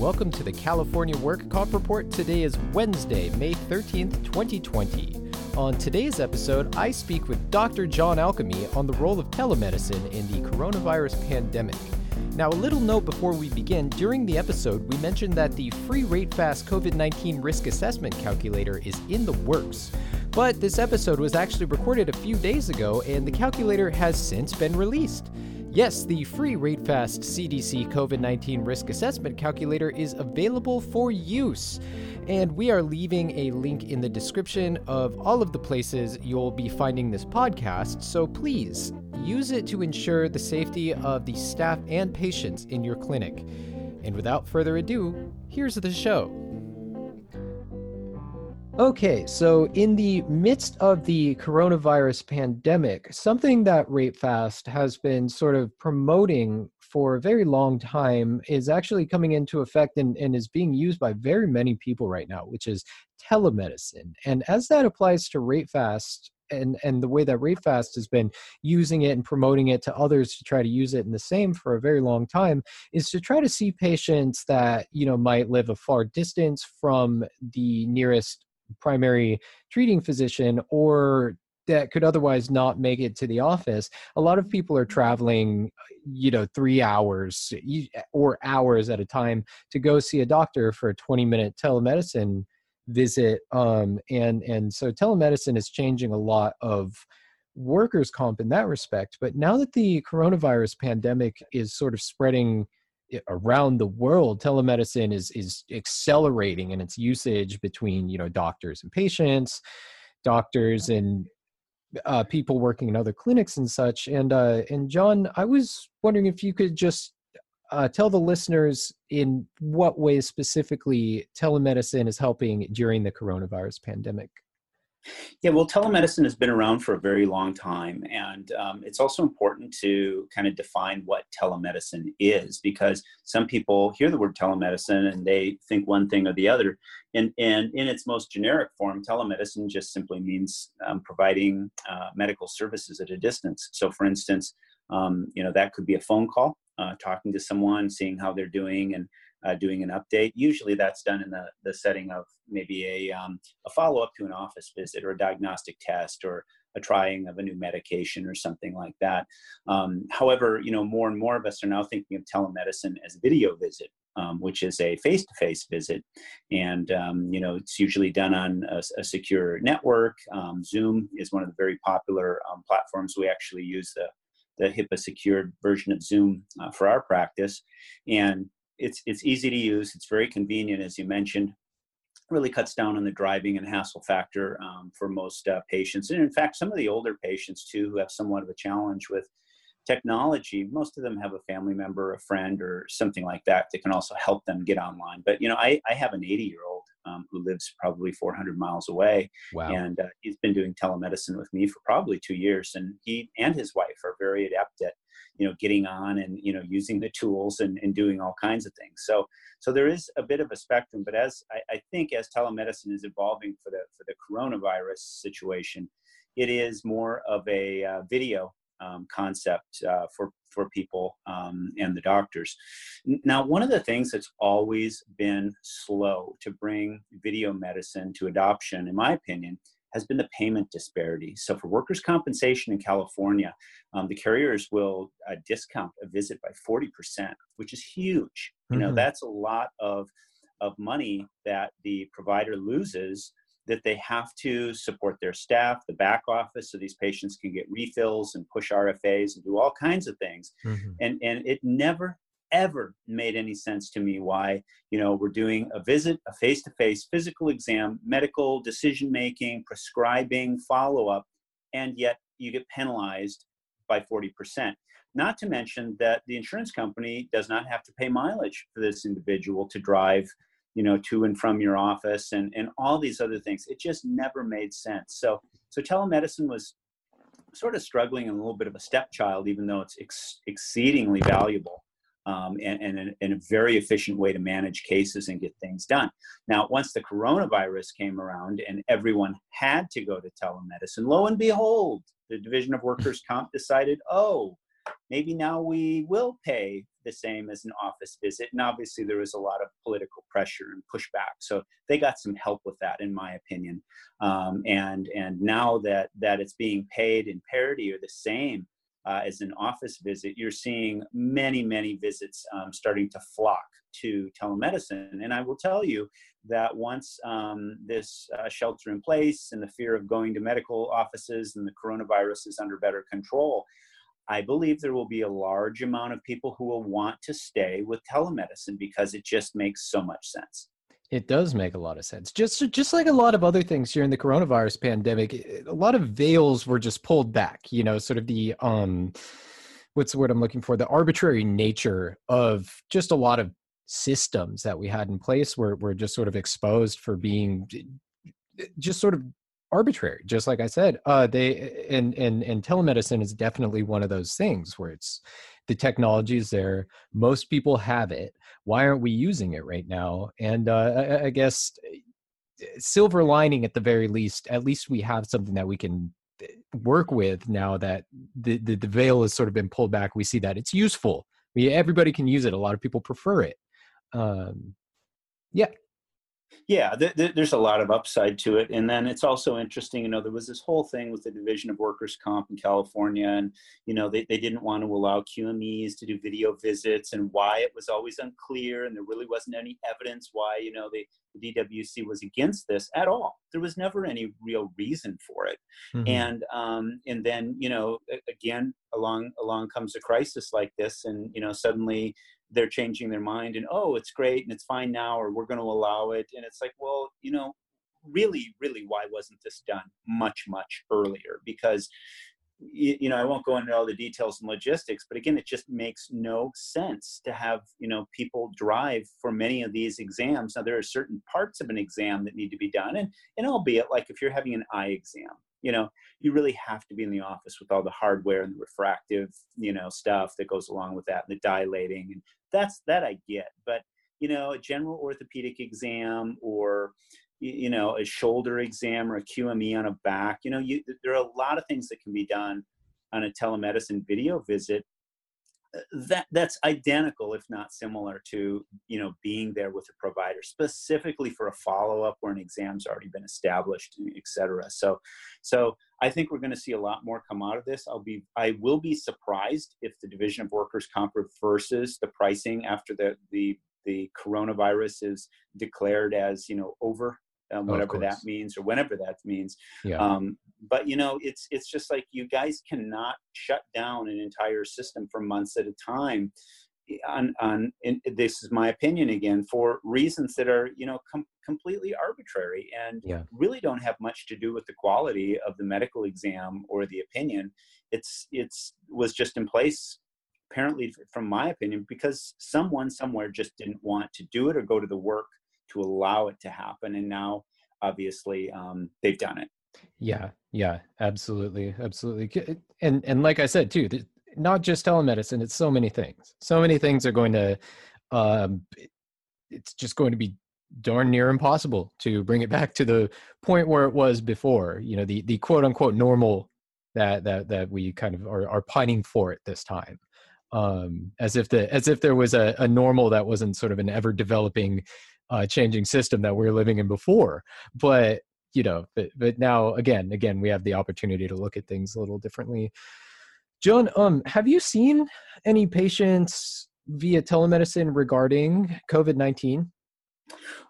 welcome to the California Work Comp Report. Today is Wednesday, May 13th, 2020. On today's episode, I speak with Dr. John Alchemy on the role of telemedicine in the coronavirus pandemic. Now, a little note before we begin during the episode, we mentioned that the free RateFast COVID 19 risk assessment calculator is in the works. But this episode was actually recorded a few days ago, and the calculator has since been released. Yes, the free RateFast CDC COVID 19 risk assessment calculator is available for use. And we are leaving a link in the description of all of the places you'll be finding this podcast. So please use it to ensure the safety of the staff and patients in your clinic. And without further ado, here's the show. Okay, so in the midst of the coronavirus pandemic, something that RateFast has been sort of promoting for a very long time is actually coming into effect and, and is being used by very many people right now, which is telemedicine. And as that applies to RateFast, and and the way that RateFast has been using it and promoting it to others to try to use it in the same for a very long time is to try to see patients that you know might live a far distance from the nearest primary treating physician or that could otherwise not make it to the office a lot of people are traveling you know 3 hours or hours at a time to go see a doctor for a 20 minute telemedicine visit um and and so telemedicine is changing a lot of workers comp in that respect but now that the coronavirus pandemic is sort of spreading around the world telemedicine is is accelerating in its usage between you know doctors and patients doctors and uh, people working in other clinics and such. And uh, and john i was wondering if you could just uh, tell the listeners in what ways specifically telemedicine is helping during the coronavirus pandemic yeah, well, telemedicine has been around for a very long time. And um, it's also important to kind of define what telemedicine is because some people hear the word telemedicine and they think one thing or the other. And, and in its most generic form, telemedicine just simply means um, providing uh, medical services at a distance. So, for instance, um, you know, that could be a phone call, uh, talking to someone, seeing how they're doing, and uh, doing an update. Usually that's done in the, the setting of maybe a, um, a follow up to an office visit or a diagnostic test or a trying of a new medication or something like that. Um, however, you know, more and more of us are now thinking of telemedicine as a video visit. Um, which is a face-to-face visit, and um, you know it's usually done on a, a secure network. Um, Zoom is one of the very popular um, platforms. We actually use the the HIPAA secured version of Zoom uh, for our practice, and it's it's easy to use. It's very convenient, as you mentioned. Really cuts down on the driving and hassle factor um, for most uh, patients, and in fact, some of the older patients too, who have somewhat of a challenge with technology. Most of them have a family member, a friend, or something like that that can also help them get online. But you know, I, I have an 80 year old um, who lives probably 400 miles away. Wow. And uh, he's been doing telemedicine with me for probably two years. And he and his wife are very adept at, you know, getting on and, you know, using the tools and, and doing all kinds of things. So, so there is a bit of a spectrum, but as I, I think as telemedicine is evolving for the, for the coronavirus situation, it is more of a uh, video um, concept uh, for for people um, and the doctors. Now, one of the things that's always been slow to bring video medicine to adoption, in my opinion, has been the payment disparity. So, for workers' compensation in California, um, the carriers will uh, discount a visit by 40%, which is huge. You know, mm-hmm. that's a lot of, of money that the provider loses that they have to support their staff, the back office, so these patients can get refills and push RFAs and do all kinds of things. Mm-hmm. And and it never ever made any sense to me why you know we're doing a visit a face-to-face physical exam medical decision making prescribing follow-up and yet you get penalized by 40% not to mention that the insurance company does not have to pay mileage for this individual to drive you know to and from your office and and all these other things. It just never made sense. So so telemedicine was sort of struggling in a little bit of a stepchild even though it's ex- exceedingly valuable um, and, and, a, and, a, very efficient way to manage cases and get things done. Now, once the coronavirus came around and everyone had to go to telemedicine, lo and behold, the Division of Workers' Comp decided, oh, maybe now we will pay the same as an office visit. And obviously, there was a lot of political pressure and pushback. So they got some help with that, in my opinion. Um, and and now that that it's being paid in parity or the same uh, as an office visit, you're seeing many many visits um, starting to flock to telemedicine. And I will tell you that once um, this uh, shelter in place and the fear of going to medical offices and the coronavirus is under better control, I believe there will be a large amount of people who will want to stay with telemedicine because it just makes so much sense. It does make a lot of sense. Just just like a lot of other things during the coronavirus pandemic, a lot of veils were just pulled back, you know, sort of the um what's the word I'm looking for? The arbitrary nature of just a lot of systems that we had in place were were just sort of exposed for being just sort of arbitrary just like i said uh they and and and telemedicine is definitely one of those things where it's the technology is there most people have it why aren't we using it right now? And uh I, I guess eh, silver lining at the very least at least we have something that we can eh, work with now that the, the, the veil has sort of been pulled back we see that it's useful. We, everybody can use it a lot of people prefer it. Um yeah yeah, th- th- there's a lot of upside to it. And then it's also interesting, you know, there was this whole thing with the Division of Workers' Comp in California, and, you know, they, they didn't want to allow QMEs to do video visits and why it was always unclear. And there really wasn't any evidence why, you know, the, the DWC was against this at all. There was never any real reason for it. Mm-hmm. And, um, and then, you know, again, along, along comes a crisis like this, and, you know, suddenly, they're changing their mind and oh it's great and it's fine now or we're going to allow it. And it's like well you know really really why wasn't this done much much earlier? Because you know i won't go into all the details and logistics but again it just makes no sense to have you know people drive for many of these exams. Now there are certain parts of an exam that need to be done and and albeit like if you're having an eye exam you know you really have to be in the office with all the hardware and the refractive you know stuff that goes along with that and the dilating and that's that i get but you know a general orthopedic exam or you know a shoulder exam or a qme on a back you know you, there are a lot of things that can be done on a telemedicine video visit that that's identical if not similar to you know being there with a provider specifically for a follow-up where an exam's already been established etc so so i think we're going to see a lot more come out of this i'll be i will be surprised if the division of workers comp reverses the pricing after the the the coronavirus is declared as you know over um, whatever that means or whenever that means. Yeah. Um, but you know, it's it's just like you guys cannot shut down an entire system for months at a time. On on this is my opinion again for reasons that are you know com- completely arbitrary and yeah. really don't have much to do with the quality of the medical exam or the opinion. It's it's was just in place apparently from my opinion because someone somewhere just didn't want to do it or go to the work to allow it to happen and now obviously um, they've done it yeah yeah absolutely absolutely and and like i said too not just telemedicine it's so many things so many things are going to um, it's just going to be darn near impossible to bring it back to the point where it was before you know the the quote unquote normal that that that we kind of are, are pining for at this time um as if the as if there was a, a normal that wasn't sort of an ever developing uh, changing system that we are living in before. But you know, but, but now again, again, we have the opportunity to look at things a little differently. John, um, have you seen any patients via telemedicine regarding COVID nineteen?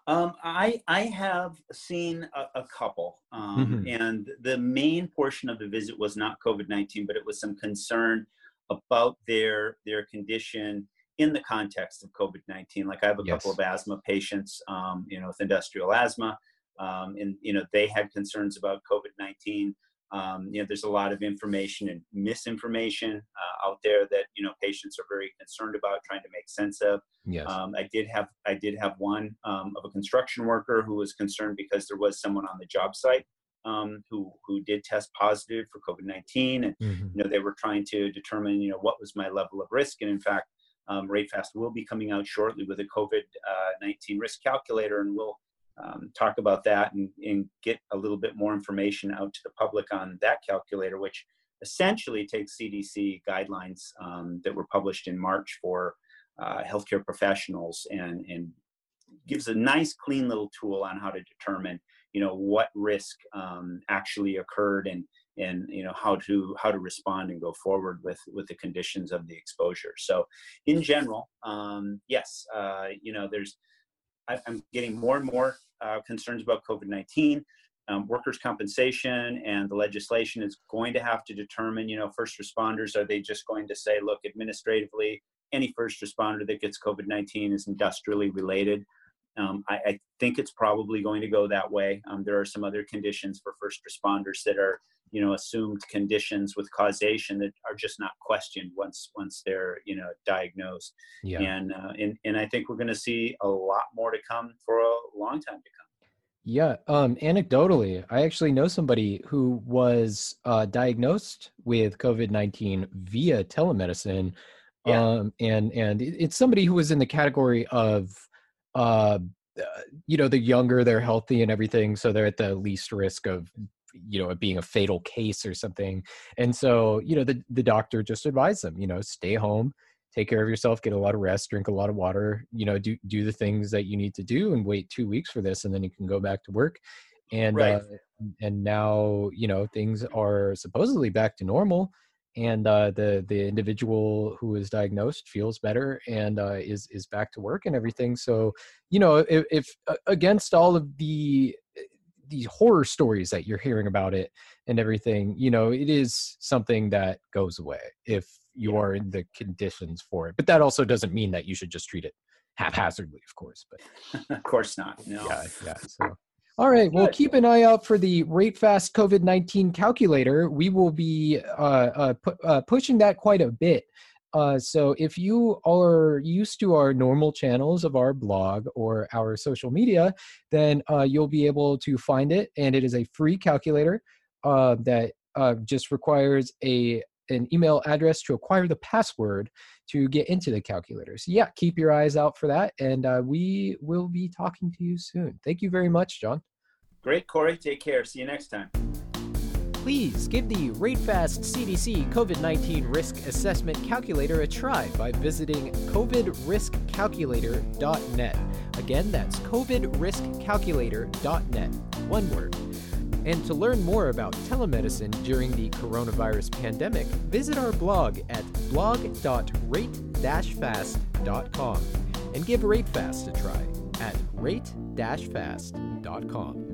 Um, I I have seen a, a couple, um, mm-hmm. and the main portion of the visit was not COVID nineteen, but it was some concern about their their condition in the context of COVID-19. Like I have a yes. couple of asthma patients, um, you know, with industrial asthma, um, and you know they had concerns about COVID-19. Um, you know, there's a lot of information and misinformation uh, out there that you know patients are very concerned about, trying to make sense of. Yes. Um, I did have I did have one um, of a construction worker who was concerned because there was someone on the job site um, who who did test positive for COVID nineteen, and mm-hmm. you know they were trying to determine you know what was my level of risk, and in fact, um, RateFast will be coming out shortly with a COVID uh, 19 risk calculator, and we'll um, talk about that and, and, get a little bit more information out to the public on that calculator, which essentially takes CDC guidelines um, that were published in March for uh, healthcare professionals and and gives a nice clean little tool on how to determine you know what risk um, actually occurred and and you know how to how to respond and go forward with with the conditions of the exposure. So in general um, yes uh, you know there's I, am getting more and more uh, concerns about covid-19 um, workers compensation and the legislation is going to have to determine you know first responders. Are they just going to say look administratively any first responder that gets covid-19 is industrially related. Um, I, I, think it's probably going to go that way. Um, there are some other conditions for first responders that are, you know, assumed conditions with causation that are just not questioned once once they're, you know, diagnosed. Yeah. And uh, and and I think we're going to see a lot more to come for a long time to come. Yeah. Um, anecdotally, I actually know somebody who was uh, diagnosed with COVID nineteen via telemedicine. Yeah. Um, and and it's somebody who was in the category of uh, you know, the younger they're healthy and everything, so they're at the least risk of you know it being a fatal case or something and so you know the the doctor just advised them you know stay home take care of yourself get a lot of rest drink a lot of water you know do do the things that you need to do and wait two weeks for this and then you can go back to work and right. uh, and now you know things are supposedly back to normal and uh, the the individual who is diagnosed feels better and uh, is is back to work and everything. So you know, if, if uh, against all of the the horror stories that you're hearing about it and everything, you know, it is something that goes away if you are in the conditions for it. But that also doesn't mean that you should just treat it haphazardly, of course. But of course not. No. Yeah, yeah. So all right. Well, keep an eye out for the RateFast COVID 19 calculator. We will be uh, uh, pu- uh, pushing that quite a bit. Uh, so if you are used to our normal channels of our blog or our social media, then uh, you'll be able to find it. And it is a free calculator uh, that just requires a an email address to acquire the password to get into the calculator. So, yeah, keep your eyes out for that. And uh, we will be talking to you soon. Thank you very much, John. Great, Corey. Take care. See you next time. Please give the RateFast CDC COVID 19 Risk Assessment Calculator a try by visiting covidriskcalculator.net. Again, that's covidriskcalculator.net. One word. And to learn more about telemedicine during the coronavirus pandemic, visit our blog at blog.rate-fast.com and give RateFast a try at rate-fast.com.